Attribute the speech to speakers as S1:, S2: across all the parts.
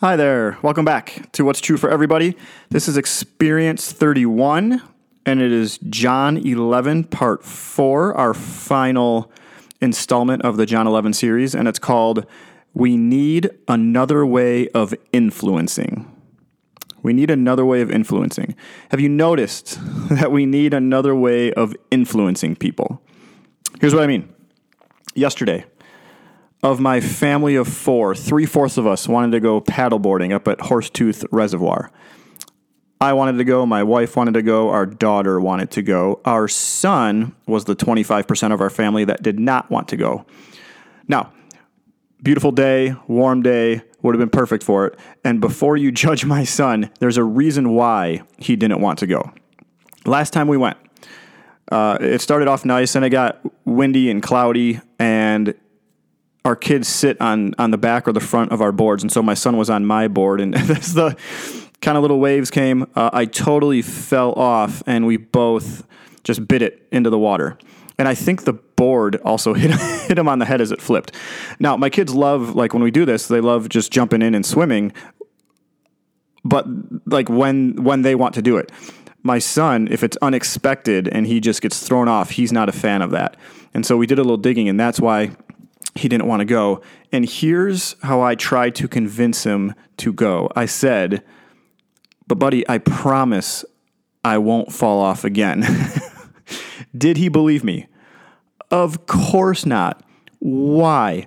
S1: Hi there. Welcome back to What's True for Everybody. This is Experience 31, and it is John 11, Part 4, our final installment of the John 11 series, and it's called We Need Another Way of Influencing. We need another way of influencing. Have you noticed that we need another way of influencing people? Here's what I mean. Yesterday, of my family of four, three fourths of us wanted to go paddleboarding up at Horsetooth Reservoir. I wanted to go, my wife wanted to go, our daughter wanted to go. Our son was the 25% of our family that did not want to go. Now, beautiful day, warm day, would have been perfect for it. And before you judge my son, there's a reason why he didn't want to go. Last time we went, uh, it started off nice and it got windy and cloudy, and our kids sit on on the back or the front of our boards, and so my son was on my board, and as the kind of little waves came, uh, I totally fell off, and we both just bit it into the water. And I think the board also hit hit him on the head as it flipped. Now, my kids love like when we do this, they love just jumping in and swimming, but like when when they want to do it. My son, if it's unexpected and he just gets thrown off, he's not a fan of that. And so we did a little digging, and that's why he didn't want to go. And here's how I tried to convince him to go. I said, But, buddy, I promise I won't fall off again. Did he believe me? Of course not. Why?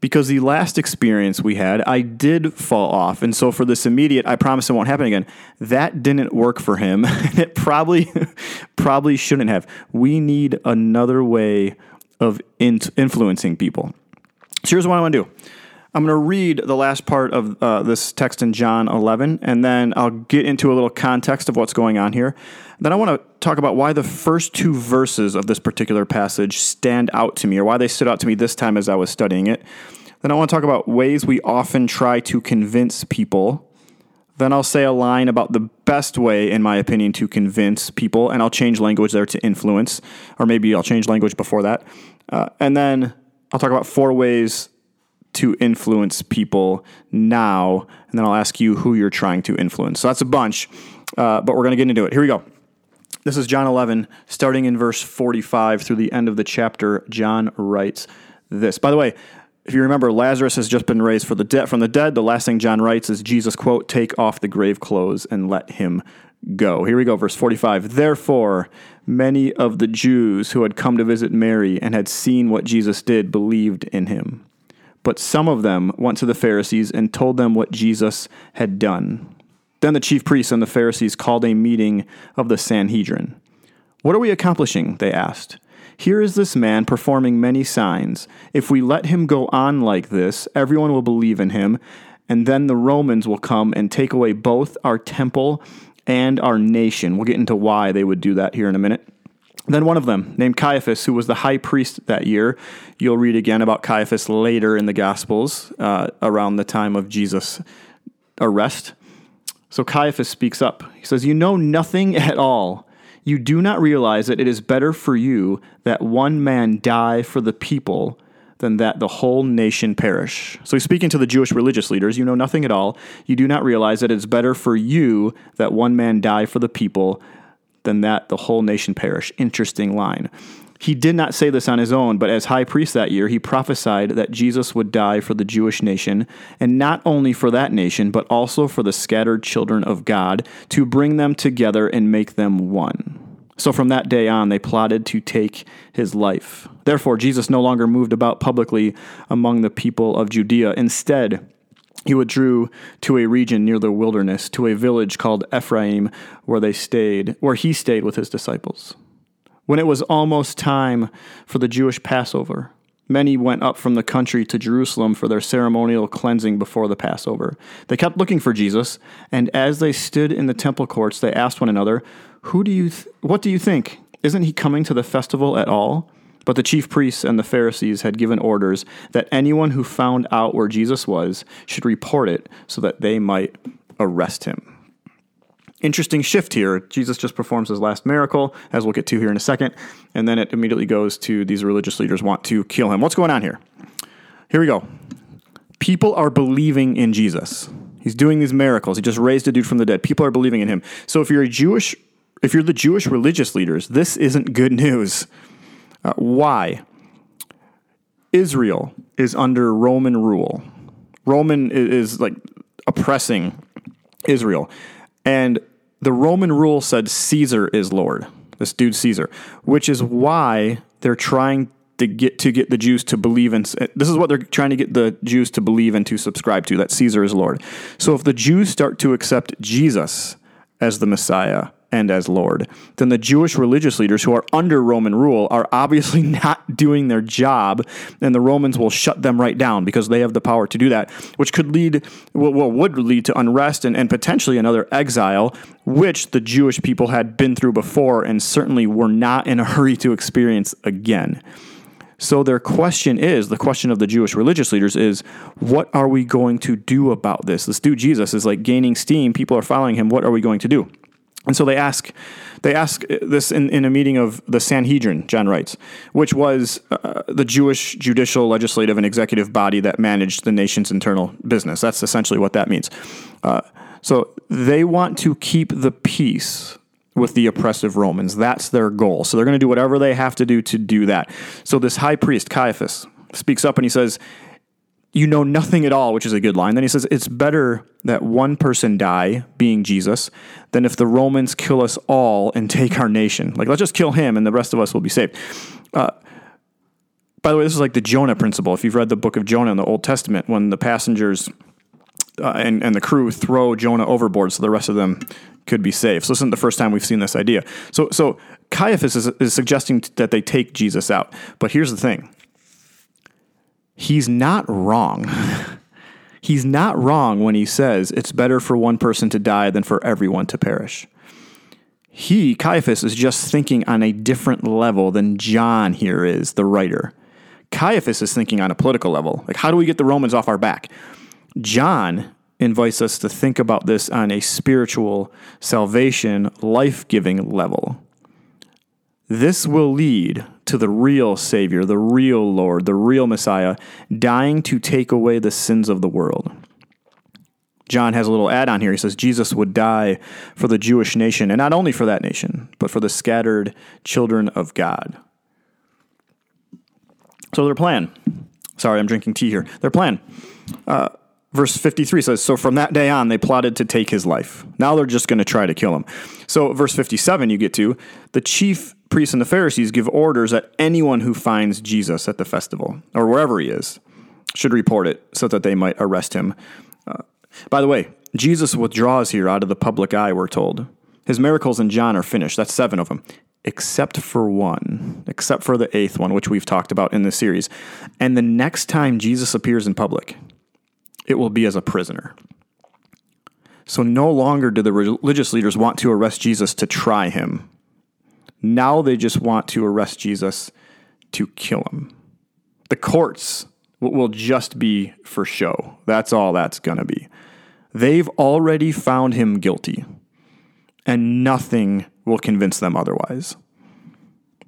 S1: Because the last experience we had, I did fall off. And so for this immediate, I promise it won't happen again. That didn't work for him. it probably probably shouldn't have. We need another way of in- influencing people. So here's what I want to do. I'm going to read the last part of uh, this text in John 11, and then I'll get into a little context of what's going on here. Then I want to talk about why the first two verses of this particular passage stand out to me, or why they stood out to me this time as I was studying it. Then I want to talk about ways we often try to convince people. Then I'll say a line about the best way, in my opinion, to convince people, and I'll change language there to influence, or maybe I'll change language before that. Uh, and then I'll talk about four ways to influence people now, and then I'll ask you who you're trying to influence. So that's a bunch, uh, but we're going to get into it. Here we go. This is John 11, starting in verse 45 through the end of the chapter. John writes this. By the way, if you remember, Lazarus has just been raised the de- from the dead. The last thing John writes is Jesus, quote, take off the grave clothes and let him go. Here we go, verse 45. Therefore, many of the Jews who had come to visit Mary and had seen what Jesus did believed in him. But some of them went to the Pharisees and told them what Jesus had done. Then the chief priests and the Pharisees called a meeting of the Sanhedrin. What are we accomplishing? They asked. Here is this man performing many signs. If we let him go on like this, everyone will believe in him, and then the Romans will come and take away both our temple and our nation. We'll get into why they would do that here in a minute. Then one of them, named Caiaphas, who was the high priest that year, you'll read again about Caiaphas later in the Gospels uh, around the time of Jesus' arrest. So Caiaphas speaks up. He says, You know nothing at all. You do not realize that it is better for you that one man die for the people than that the whole nation perish. So he's speaking to the Jewish religious leaders. You know nothing at all. You do not realize that it's better for you that one man die for the people than that the whole nation perish. Interesting line. He did not say this on his own, but as high priest that year, he prophesied that Jesus would die for the Jewish nation, and not only for that nation, but also for the scattered children of God, to bring them together and make them one. So from that day on, they plotted to take his life. Therefore, Jesus no longer moved about publicly among the people of Judea. Instead, he withdrew to a region near the wilderness, to a village called Ephraim, where they stayed, where he stayed with his disciples. When it was almost time for the Jewish Passover, many went up from the country to Jerusalem for their ceremonial cleansing before the Passover. They kept looking for Jesus, and as they stood in the temple courts, they asked one another, "Who do you th- what do you think? Isn't he coming to the festival at all?" But the chief priests and the Pharisees had given orders that anyone who found out where Jesus was should report it so that they might arrest him. Interesting shift here. Jesus just performs his last miracle, as we'll get to here in a second, and then it immediately goes to these religious leaders want to kill him. What's going on here? Here we go. People are believing in Jesus. He's doing these miracles. He just raised a dude from the dead. People are believing in him. So if you're a Jewish, if you're the Jewish religious leaders, this isn't good news. Uh, why? Israel is under Roman rule. Roman is like oppressing Israel. And the Roman rule said Caesar is Lord. This dude Caesar, which is why they're trying to get to get the Jews to believe in this is what they're trying to get the Jews to believe and to subscribe to that Caesar is Lord. So if the Jews start to accept Jesus as the Messiah, and as Lord, then the Jewish religious leaders who are under Roman rule are obviously not doing their job, and the Romans will shut them right down because they have the power to do that, which could lead, well, would lead to unrest and, and potentially another exile, which the Jewish people had been through before and certainly were not in a hurry to experience again. So their question is the question of the Jewish religious leaders is what are we going to do about this? This dude Jesus is like gaining steam. People are following him. What are we going to do? And so they ask, they ask this in, in a meeting of the Sanhedrin, John writes, which was uh, the Jewish judicial, legislative, and executive body that managed the nation's internal business. That's essentially what that means. Uh, so they want to keep the peace with the oppressive Romans. That's their goal. So they're going to do whatever they have to do to do that. So this high priest, Caiaphas, speaks up and he says, you know nothing at all, which is a good line. Then he says, It's better that one person die, being Jesus, than if the Romans kill us all and take our nation. Like, let's just kill him and the rest of us will be saved. Uh, by the way, this is like the Jonah principle. If you've read the book of Jonah in the Old Testament, when the passengers uh, and, and the crew throw Jonah overboard so the rest of them could be saved. So this isn't the first time we've seen this idea. So, so Caiaphas is, is suggesting that they take Jesus out. But here's the thing he's not wrong. he's not wrong when he says it's better for one person to die than for everyone to perish. He, Caiaphas, is just thinking on a different level than John here is, the writer. Caiaphas is thinking on a political level. Like, how do we get the Romans off our back? John invites us to think about this on a spiritual, salvation, life giving level. This will lead to the real Savior, the real Lord, the real Messiah, dying to take away the sins of the world. John has a little add on here. He says Jesus would die for the Jewish nation, and not only for that nation, but for the scattered children of God. So, their plan. Sorry, I'm drinking tea here. Their plan. Uh, verse 53 says So from that day on, they plotted to take his life. Now they're just going to try to kill him. So, verse 57, you get to the chief priests and the Pharisees give orders that anyone who finds Jesus at the festival or wherever he is should report it so that they might arrest him. Uh, by the way, Jesus withdraws here out of the public eye, we're told. His miracles in John are finished. That's seven of them, except for one, except for the eighth one, which we've talked about in this series. And the next time Jesus appears in public, it will be as a prisoner. So no longer do the religious leaders want to arrest Jesus to try him now they just want to arrest Jesus to kill him. The courts will just be for show. That's all that's going to be. They've already found him guilty, and nothing will convince them otherwise.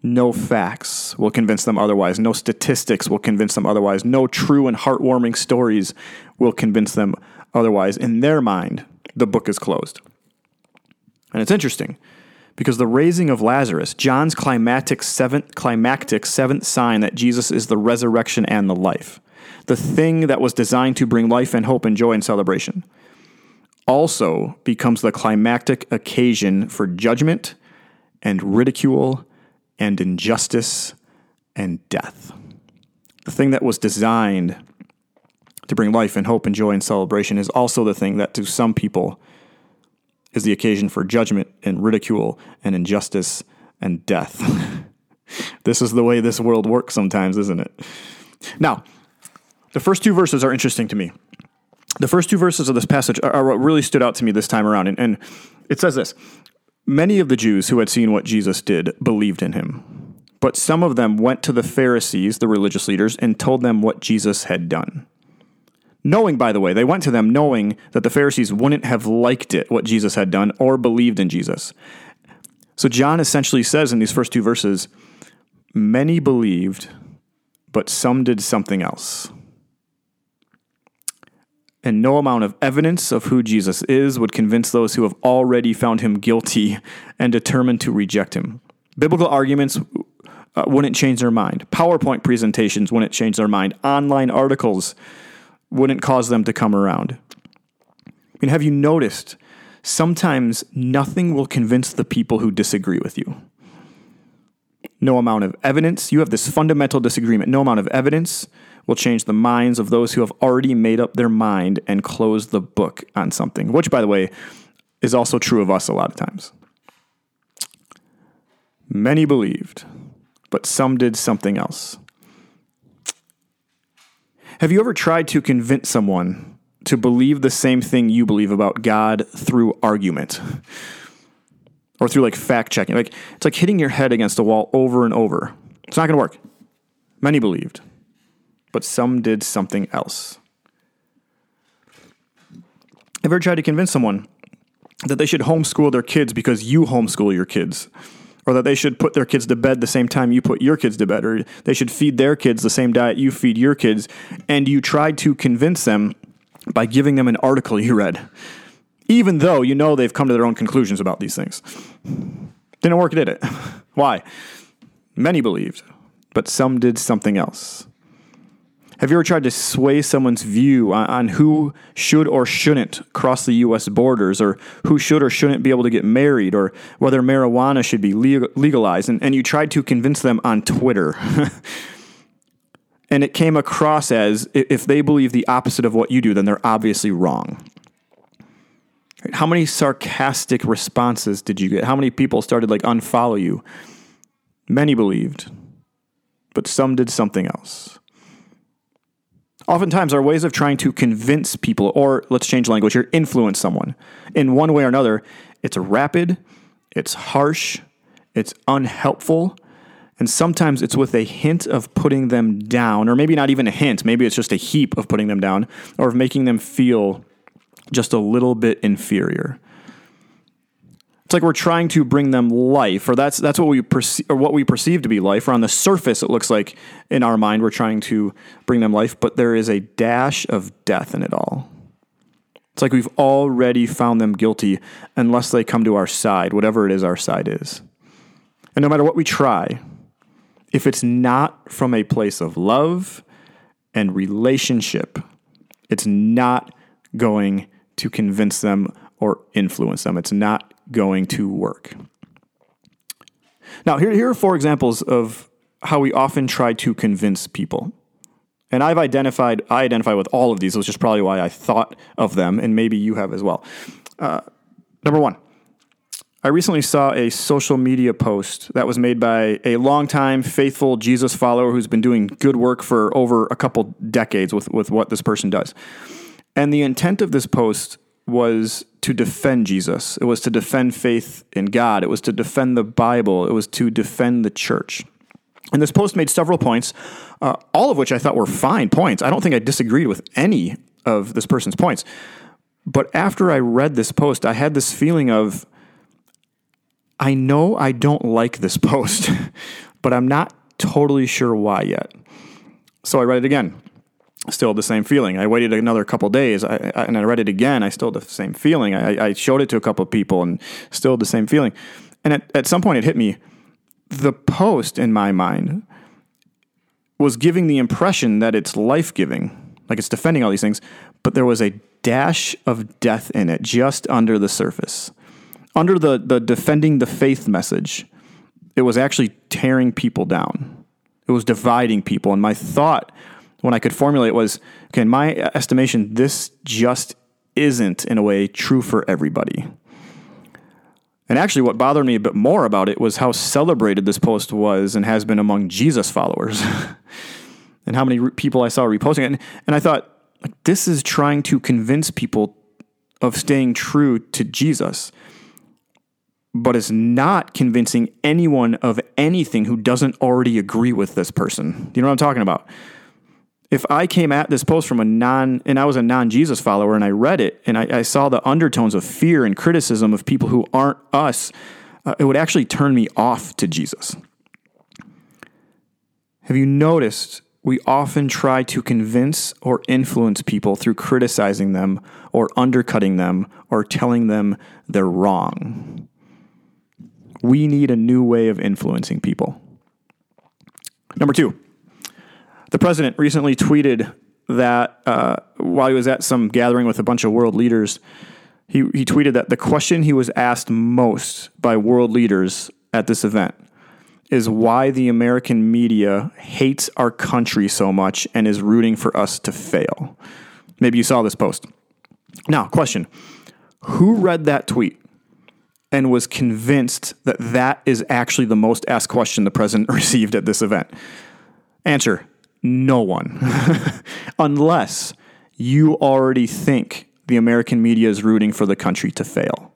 S1: No facts will convince them otherwise. No statistics will convince them otherwise. No true and heartwarming stories will convince them otherwise. In their mind, the book is closed. And it's interesting because the raising of Lazarus, John's climactic seventh, climactic seventh sign that Jesus is the resurrection and the life, the thing that was designed to bring life and hope and joy and celebration, also becomes the climactic occasion for judgment and ridicule and injustice and death. The thing that was designed to bring life and hope and joy and celebration is also the thing that to some people is the occasion for judgment and ridicule and injustice and death. this is the way this world works sometimes, isn't it? Now, the first two verses are interesting to me. The first two verses of this passage are, what really stood out to me this time around. And, and it says this Many of the Jews who had seen what Jesus did believed in him. But some of them went to the Pharisees, the religious leaders, and told them what Jesus had done. Knowing, by the way, they went to them knowing that the Pharisees wouldn't have liked it, what Jesus had done, or believed in Jesus. So John essentially says in these first two verses many believed, but some did something else. And no amount of evidence of who Jesus is would convince those who have already found him guilty and determined to reject him. Biblical arguments uh, wouldn't change their mind. PowerPoint presentations wouldn't change their mind. Online articles wouldn't cause them to come around. I mean, have you noticed sometimes nothing will convince the people who disagree with you? No amount of evidence, you have this fundamental disagreement. No amount of evidence will change the minds of those who have already made up their mind and closed the book on something, which, by the way, is also true of us a lot of times. Many believed, but some did something else. Have you ever tried to convince someone to believe the same thing you believe about God through argument? Or through like fact checking? Like it's like hitting your head against a wall over and over. It's not going to work. Many believed, but some did something else. Ever tried to convince someone that they should homeschool their kids because you homeschool your kids? Or that they should put their kids to bed the same time you put your kids to bed, or they should feed their kids the same diet you feed your kids, and you tried to convince them by giving them an article you read, even though you know they've come to their own conclusions about these things. Didn't work, did it? Why? Many believed, but some did something else. Have you ever tried to sway someone's view on, on, who should or shouldn't cross the U.S. borders, or who should or shouldn't be able to get married, or whether marijuana should be legalized? And, and you tried to convince them on Twitter. and it came across as if they believe the opposite of what you do, then they're obviously wrong. How many sarcastic responses did you get? How many people started like unfollow you? Many believed, but some did something else. Oftentimes, our ways of trying to convince people, or let's change language here, influence someone in one way or another, it's rapid, it's harsh, it's unhelpful, and sometimes it's with a hint of putting them down, or maybe not even a hint, maybe it's just a heap of putting them down, or of making them feel just a little bit inferior. It's like we're trying to bring them life, or that's that's what we perceive, or what we perceive to be life. Or on the surface, it looks like in our mind we're trying to bring them life, but there is a dash of death in it all. It's like we've already found them guilty unless they come to our side, whatever it is our side is. And no matter what we try, if it's not from a place of love and relationship, it's not going to convince them or influence them. It's not going to work. Now, here, here are four examples of how we often try to convince people. And I've identified, I identify with all of these, which is probably why I thought of them, and maybe you have as well. Uh, number one, I recently saw a social media post that was made by a longtime faithful Jesus follower who's been doing good work for over a couple decades with, with what this person does. And the intent of this post was to defend Jesus. It was to defend faith in God. It was to defend the Bible. It was to defend the church. And this post made several points, uh, all of which I thought were fine points. I don't think I disagreed with any of this person's points. But after I read this post, I had this feeling of, I know I don't like this post, but I'm not totally sure why yet. So I read it again still the same feeling. I waited another couple days I, I, and I read it again. I still had the same feeling. I, I showed it to a couple of people and still the same feeling. And at, at some point, it hit me. The post in my mind was giving the impression that it's life giving, like it's defending all these things, but there was a dash of death in it just under the surface. Under the, the defending the faith message, it was actually tearing people down. It was dividing people. And my thought when I could formulate was okay, in my estimation, this just isn't, in a way, true for everybody. And actually, what bothered me a bit more about it was how celebrated this post was and has been among Jesus followers, and how many re- people I saw reposting it. And, and I thought, like, this is trying to convince people of staying true to Jesus, but it's not convincing anyone of anything who doesn't already agree with this person. You know what I'm talking about? If I came at this post from a non, and I was a non Jesus follower and I read it and I, I, saw the undertones of fear and criticism of people who aren't us, uh, it would actually turn me off to Jesus. Have you noticed we often try to convince or influence people through criticizing them or undercutting them or telling them they're wrong. We need a new way of influencing people. Number two, the president recently tweeted that uh, while he was at some gathering with a bunch of world leaders, he, he tweeted that the question he was asked most by world leaders at this event is why the American media hates our country so much and is rooting for us to fail. Maybe you saw this post. Now, question Who read that tweet and was convinced that that is actually the most asked question the president received at this event? Answer no one. Unless you already think the American media is rooting for the country to fail.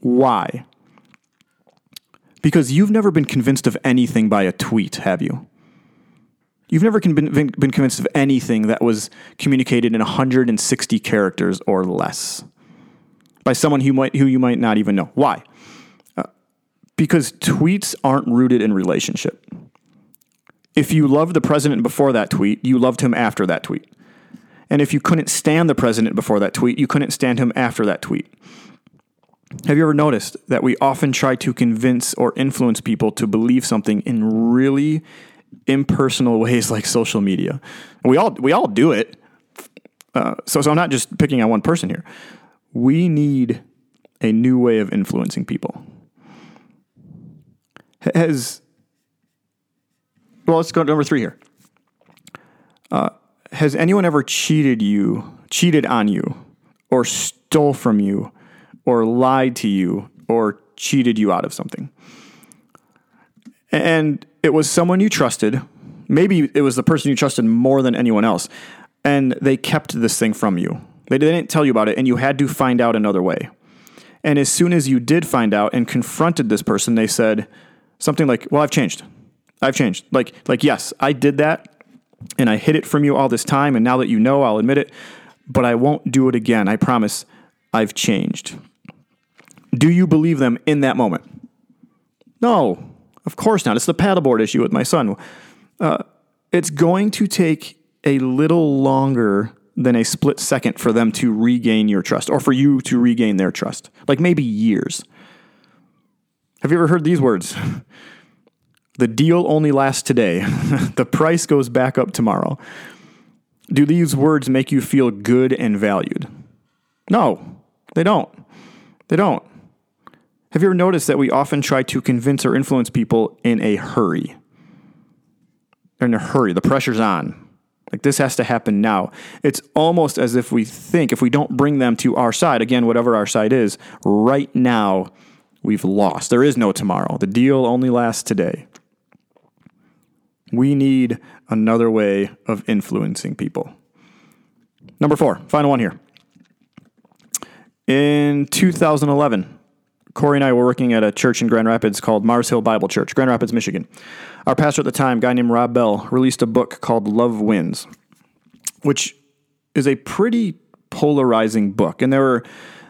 S1: Why? Because you've never been convinced of anything by a tweet, have you? You've never been, been, convinced of anything that was communicated in 160 characters or less by someone who, might, who you might not even know. Why? Uh, because tweets aren't rooted in relationship. If you loved the president before that tweet, you loved him after that tweet. And if you couldn't stand the president before that tweet, you couldn't stand him after that tweet. Have you ever noticed that we often try to convince or influence people to believe something in really impersonal ways like social media? We all we all do it. Uh, so so I'm not just picking on one person here. We need a new way of influencing people. Has well, let's go to number three here. Uh, has anyone ever cheated you, cheated on you, or stole from you, or lied to you, or cheated you out of something? And it was someone you trusted. Maybe it was the person you trusted more than anyone else. And they kept this thing from you. They didn't tell you about it, and you had to find out another way. And as soon as you did find out and confronted this person, they said something like, Well, I've changed. I've changed. Like, like, yes, I did that and I hid it from you all this time. And now that you know, I'll admit it, but I won't do it again. I promise I've changed. Do you believe them in that moment? No, of course not. It's the paddleboard issue with my son. Uh, it's going to take a little longer than a split second for them to regain your trust or for you to regain their trust, like maybe years. Have you ever heard these words? The deal only lasts today. the price goes back up tomorrow. Do these words make you feel good and valued? No, they don't. They don't. Have you ever noticed that we often try to convince or influence people in a hurry? In a hurry. The pressure's on. Like this has to happen now. It's almost as if we think if we don't bring them to our side, again, whatever our side is, right now, we've lost. There is no tomorrow. The deal only lasts today. We need another way of influencing people. Number four, final one here. In 2011, Corey and I were working at a church in Grand Rapids called Mars Hill Bible Church, Grand Rapids, Michigan. Our pastor at the time, a guy named Rob Bell, released a book called Love Wins, which is a pretty polarizing book. And there were,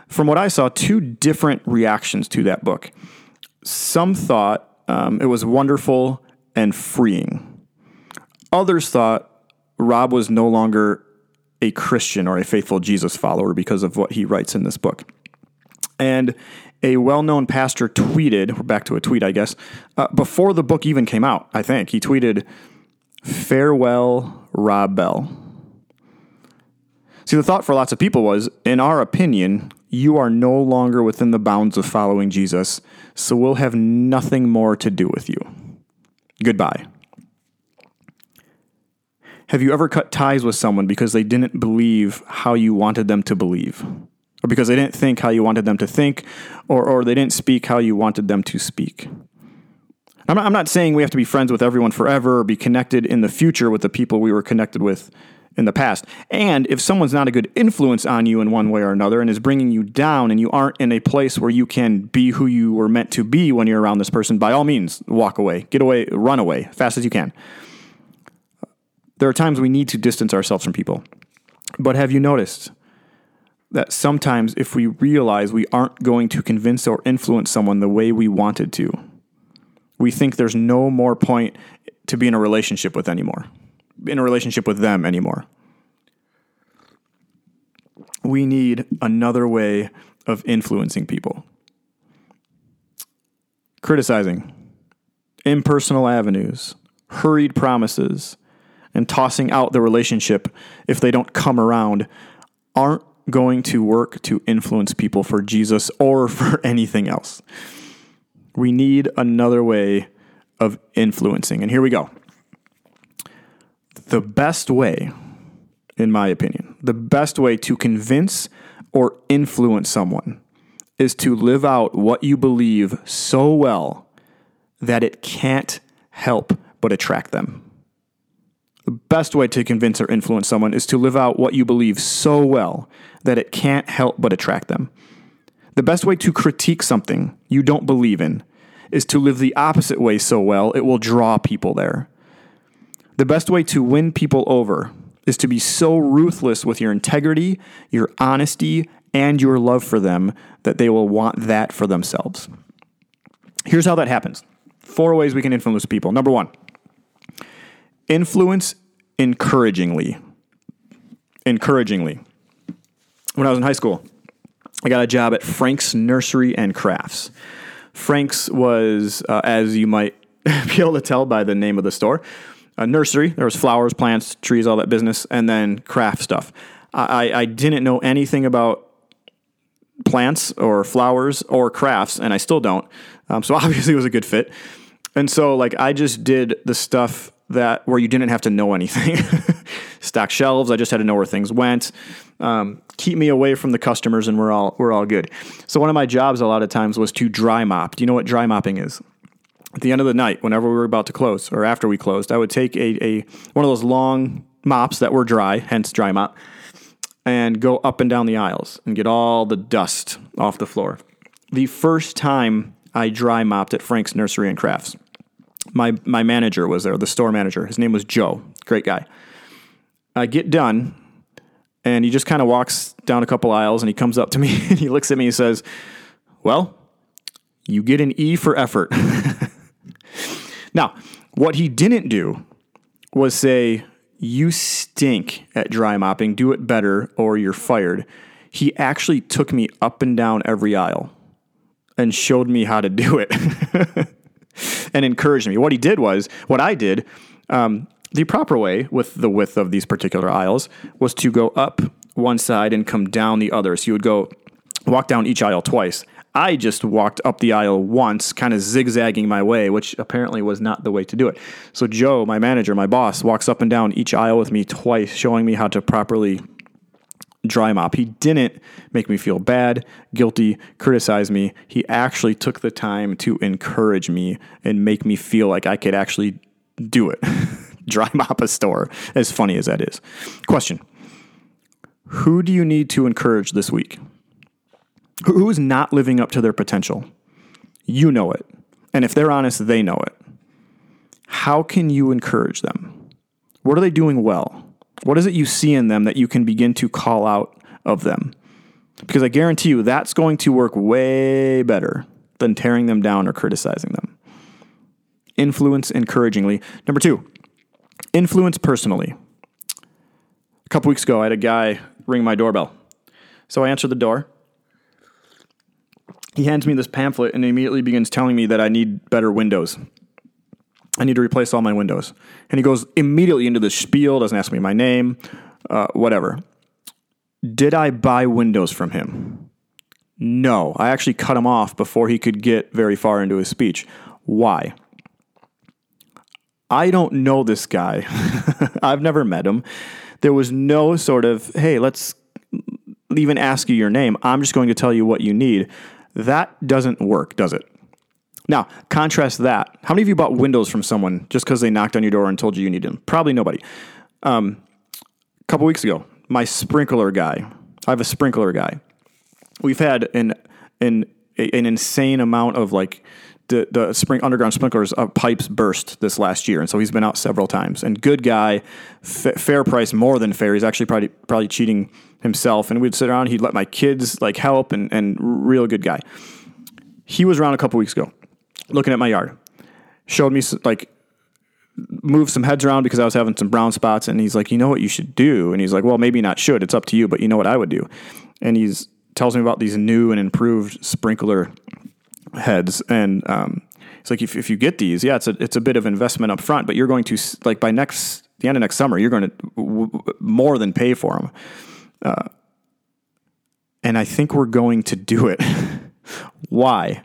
S1: from what I saw, two different reactions to that book. Some thought um, it was wonderful and freeing. Others thought Rob was no longer a Christian or a faithful Jesus follower because of what he writes in this book. And a well known pastor tweeted, we're back to a tweet, I guess, uh, before the book even came out, I think. He tweeted, Farewell, Rob Bell. See, the thought for lots of people was, in our opinion, you are no longer within the bounds of following Jesus, so we'll have nothing more to do with you. Goodbye. Have you ever cut ties with someone because they didn't believe how you wanted them to believe? Or because they didn't think how you wanted them to think, or, or they didn't speak how you wanted them to speak? I'm not, I'm not saying we have to be friends with everyone forever or be connected in the future with the people we were connected with in the past. And if someone's not a good influence on you in one way or another and is bringing you down and you aren't in a place where you can be who you were meant to be when you're around this person, by all means, walk away, get away, run away, fast as you can. There are times we need to distance ourselves from people. But have you noticed that sometimes if we realize we aren't going to convince or influence someone the way we wanted to, we think there's no more point to be in a relationship with anymore? in a relationship with them anymore. We need another way of influencing people. Criticizing, impersonal avenues, hurried promises, and tossing out the relationship if they don't come around aren't going to work to influence people for Jesus or for anything else. We need another way of influencing. And here we go. The best way, in my opinion, the best way to convince or influence someone is to live out what you believe so well that it can't help but attract them. The best way to convince or influence someone is to live out what you believe so well that it can't help but attract them. The best way to critique something you don't believe in is to live the opposite way so well it will draw people there. The best way to win people over is to be so ruthless with your integrity, your honesty, and your love for them that they will want that for themselves. Here's how that happens four ways we can influence people. Number one, influence encouragingly. Encouragingly. When I was in high school, I got a job at Frank's Nursery and Crafts. Frank's was, uh, as you might be able to tell by the name of the store, a nursery. There was flowers, plants, trees, all that business, and then craft stuff. I, I didn't know anything about plants or flowers or crafts, and I still don't. Um, so obviously, it was a good fit. And so, like, I just did the stuff that where you didn't have to know anything. Stock shelves. I just had to know where things went. Um, keep me away from the customers, and we're all we're all good. So one of my jobs a lot of times was to dry mop. Do you know what dry mopping is? At the end of the night, whenever we were about to close or after we closed, I would take a, a one of those long mops that were dry, hence dry mop, and go up and down the aisles and get all the dust off the floor. The first time I dry mopped at Frank's Nursery and Crafts, my my manager was there, the store manager. His name was Joe, great guy. I get done, and he just kind of walks down a couple aisles, and he comes up to me and he looks at me and says, "Well, you get an E for effort." now, what he didn't do was say, "You stink at dry mopping. Do it better, or you're fired." He actually took me up and down every aisle and showed me how to do it. and encouraged me. What he did was, what I did, um, the proper way with the width of these particular aisles was to go up one side and come down the other. So you would go walk down each aisle twice. I just walked up the aisle once, kind of zigzagging my way, which apparently was not the way to do it. So Joe, my manager, my boss, walks up and down each aisle with me twice, showing me how to properly dry mop. He didn't make me feel bad, guilty, criticize me. He actually took the time to encourage me and make me feel like I could actually do it. dry mop a store, as funny as that is. Question Who do you need to encourage this week? Who is not living up to their potential? You know it. And if they're honest, they know it. How can you encourage them? What are they doing well? What is it you see in them that you can begin to call out of them? Because I guarantee you that's going to work way better than tearing them down or criticizing them. Influence encouragingly. Number two, influence personally. A couple weeks ago, I had a guy ring my doorbell. So I answered the door. He hands me this pamphlet and immediately begins telling me that I need better windows. I need to replace all my windows. And he goes immediately into the spiel, doesn't ask me my name, uh, whatever. Did I buy windows from him? No. I actually cut him off before he could get very far into his speech. Why? I don't know this guy. I've never met him. There was no sort of, hey, let's even ask you your name. I'm just going to tell you what you need. That doesn't work, does it? Now, contrast that. How many of you bought windows from someone just because they knocked on your door and told you you needed them? Probably nobody. Um, a couple weeks ago, my sprinkler guy. I have a sprinkler guy. We've had an an an insane amount of like the the spring underground sprinklers uh, pipes burst this last year, and so he's been out several times. And good guy, f- fair price, more than fair. He's actually probably probably cheating himself. And we'd sit around. He'd let my kids like help, and and real good guy. He was around a couple weeks ago looking at my yard, showed me like move some heads around because I was having some brown spots. And he's like, you know what you should do? And he's like, well, maybe not should. It's up to you, but you know what I would do. And he's tells me about these new and improved sprinkler heads. And um, it's like, if, if you get these, yeah, it's a, it's a bit of investment up front, but you're going to like by next, the end of next summer, you're going to w- w- more than pay for them. Uh, and I think we're going to do it. Why?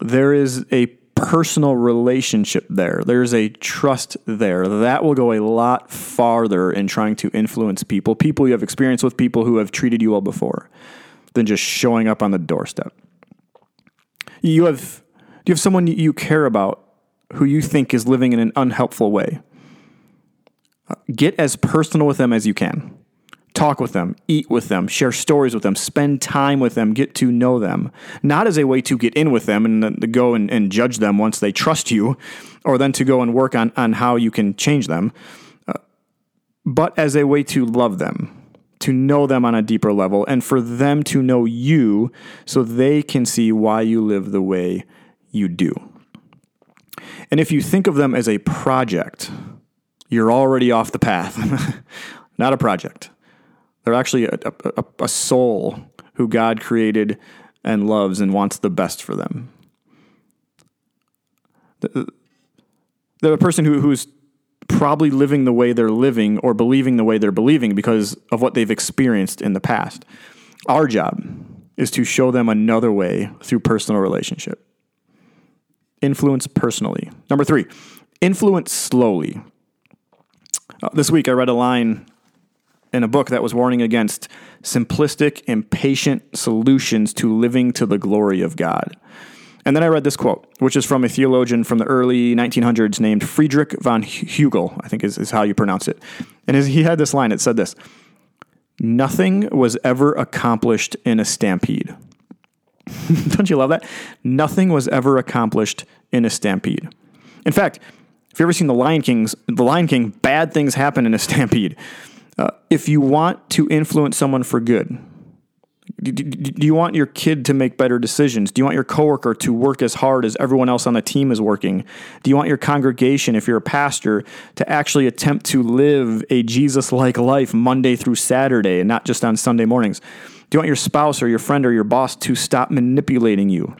S1: There is a personal relationship there. There's a trust there. That will go a lot farther in trying to influence people, people you have experience with, people who have treated you well before, than just showing up on the doorstep. You have do you have someone you care about who you think is living in an unhelpful way? Uh, get as personal with them as you can talk with them, eat with them, share stories with them, spend time with them, get to know them. Not as a way to get in with them and then to go and, and judge them once they trust you, or then to go and work on, on how you can change them, uh, but as a way to love them, to know them on a deeper level, and for them to know you so they can see why you live the way you do. And if you think of them as a project, you're already off the path. Not a project. They're actually a, a, a soul who God created and loves and wants the best for them. A person who, who's probably living the way they're living or believing the way they're believing because of what they've experienced in the past. Our job is to show them another way through personal relationship. Influence personally. Number three, influence slowly. Uh, this week I read a line in a book that was warning against simplistic, impatient solutions to living to the glory of God. And then I read this quote, which is from a theologian from the early 1900s named Friedrich von Hugel, I think is, is how you pronounce it. And he had this line, it said this Nothing was ever accomplished in a stampede. Don't you love that? Nothing was ever accomplished in a stampede. In fact, if you've ever seen the Lion King's, the Lion King, bad things happen in a stampede. Uh, if you want to influence someone for good, do, do, you want your kid to make better decisions? Do you want your coworker to work as hard as everyone else on the team is working? Do you want your congregation, if you're a pastor, to actually attempt to live a Jesus like life Monday through Saturday and not just on Sunday mornings? Do you want your spouse or your friend or your boss to stop manipulating you?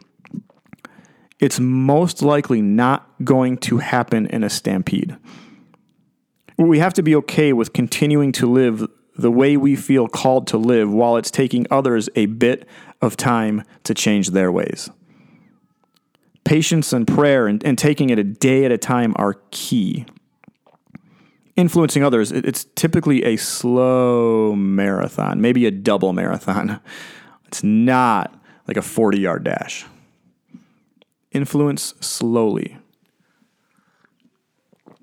S1: It's most likely not going to happen in a stampede we have to be okay with continuing to live the way we feel called to live while it's taking others a bit of time to change their ways. Patience and prayer and, and taking it a day at a time are key. Influencing others, it's typically a slow marathon, maybe a double marathon. It's not like a 40 yard dash. Influence slowly.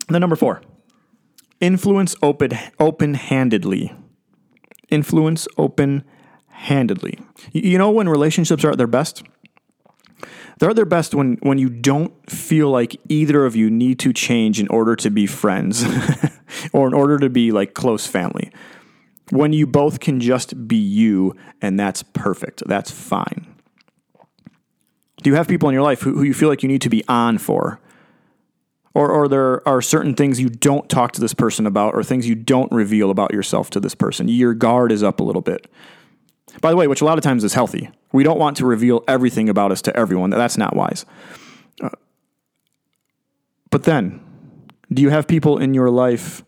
S1: then, number four Influence open open handedly. Influence open handedly. You know when relationships are at their best? They're at their best when, when you don't feel like either of you need to change in order to be friends or in order to be like close family. When you both can just be you, and that's perfect. That's fine. Do you have people in your life who, who you feel like you need to be on for? Or, or there are certain things you don't talk to this person about or things you don't reveal about yourself to this person. Your guard is up a little bit. By the way, which a lot of times is healthy. We don't want to reveal everything about us to everyone. That's not wise. Uh, but then, do you have people in your life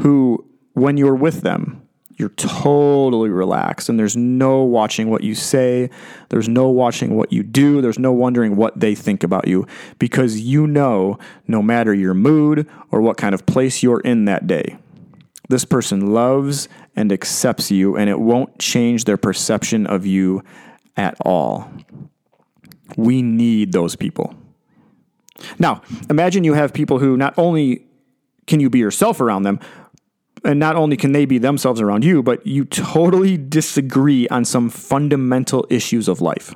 S1: who, when you're with them, you're totally relaxed and there's no watching what you say. There's no watching what you do. There's no wondering what they think about you because you know no matter your mood or what kind of place you're in that day, this person loves and accepts you and it won't change their perception of you at all. We need those people. Now, imagine you have people who not only can you be yourself around them, and not only can they be themselves around you, but you totally disagree on some fundamental issues of life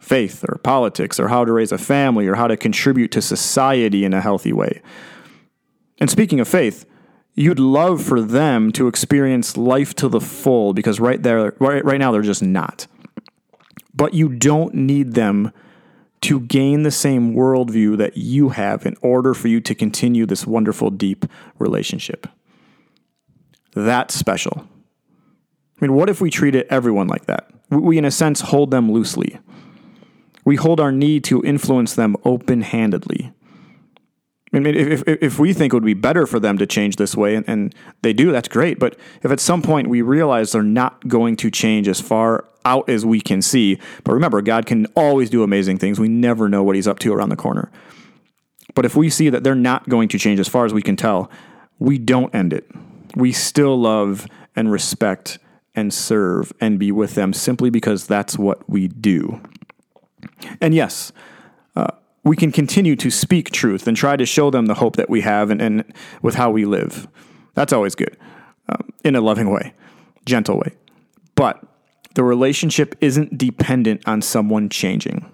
S1: faith or politics or how to raise a family or how to contribute to society in a healthy way. And speaking of faith, you'd love for them to experience life to the full because right there right, right now they're just not. But you don't need them to gain the same worldview that you have in order for you to continue this wonderful, deep relationship. That's special. I mean, what if we treated everyone like that? We, in a sense, hold them loosely. We hold our need to influence them open handedly. I mean, if, if, if, we think it would be better for them to change this way, and, and, they do, that's great. But if at some point we realize they're not going to change as far out as we can see, but remember, God can always do amazing things. We never know what He's up to around the corner. But if we see that they're not going to change as far as we can tell, we don't end it. We still love and respect and serve and be with them simply because that's what we do. And yes, uh, we can continue to speak truth and try to show them the hope that we have and, and with how we live. That's always good um, in a loving way, gentle way. But the relationship isn't dependent on someone changing.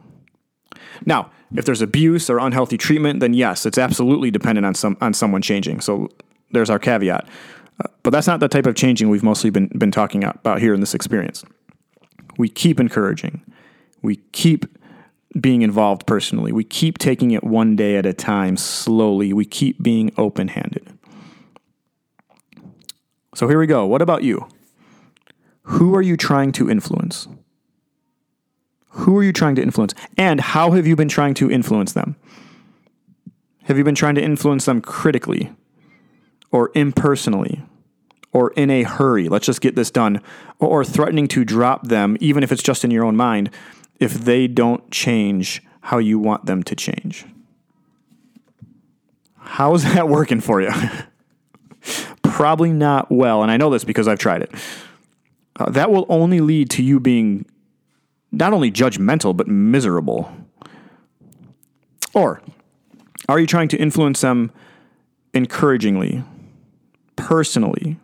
S1: Now, if there's abuse or unhealthy treatment, then yes, it's absolutely dependent on some on someone changing. So there's our caveat. But that's not the type of changing we've mostly been been talking about here in this experience. We keep encouraging. We keep being involved personally. We keep taking it one day at a time, slowly. We keep being open handed. So here we go. What about you? Who are you trying to influence? Who are you trying to influence? And how have you been trying to influence them? Have you been trying to influence them critically or impersonally or in a hurry? Let's just get this done. Or threatening to drop them, even if it's just in your own mind, if they don't change how you want them to change. How's that working for you? Probably not well, and I know this because I've tried it. Uh, that will only lead to you being not only judgmental, but miserable. Or are you trying to influence them encouragingly, personally,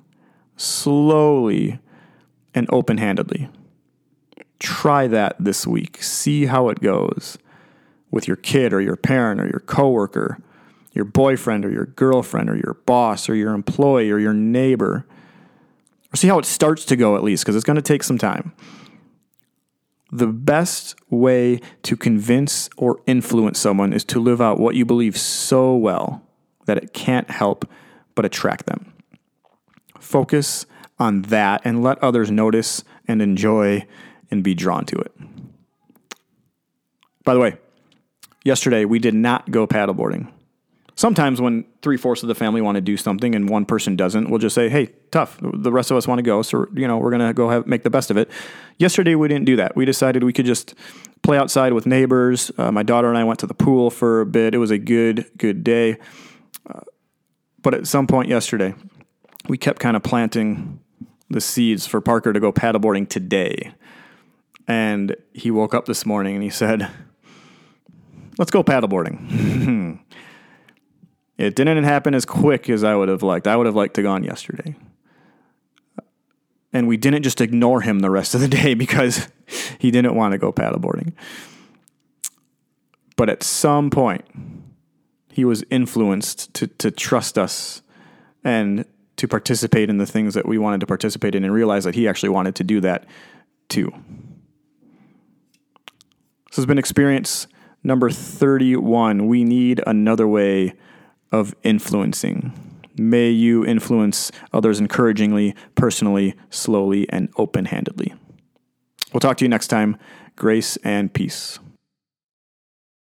S1: slowly, and open handedly? Try that this week. See how it goes with your kid or your parent or your coworker, your boyfriend or your girlfriend or your boss or your employee or your neighbor. Or see how it starts to go at least, because it's going to take some time. The best way to convince or influence someone is to live out what you believe so well that it can't help but attract them. Focus on that and let others notice and enjoy and be drawn to it. By the way, yesterday we did not go paddleboarding. Sometimes when three fourths of the family want to do something and one person doesn't, we'll just say, "Hey, tough. The rest of us want to go, so you know we're gonna go have make the best of it." Yesterday we didn't do that. We decided we could just play outside with neighbors. Uh, my daughter and I went to the pool for a bit. It was a good good day. Uh, but at some point yesterday, we kept kind of planting the seeds for Parker to go paddleboarding today. And he woke up this morning and he said, Let's go paddleboarding. it didn't happen as quick as I would have liked. I would have liked to gone yesterday. And we didn't just ignore him the rest of the day because he didn't want to go paddleboarding. But at some point, he was influenced to, to trust us and to participate in the things that we wanted to participate in and realize that he actually wanted to do that too. This has been experience number 31. We need another way of influencing. May you influence others encouragingly, personally, slowly, and open handedly. We'll talk to you next time. Grace and peace.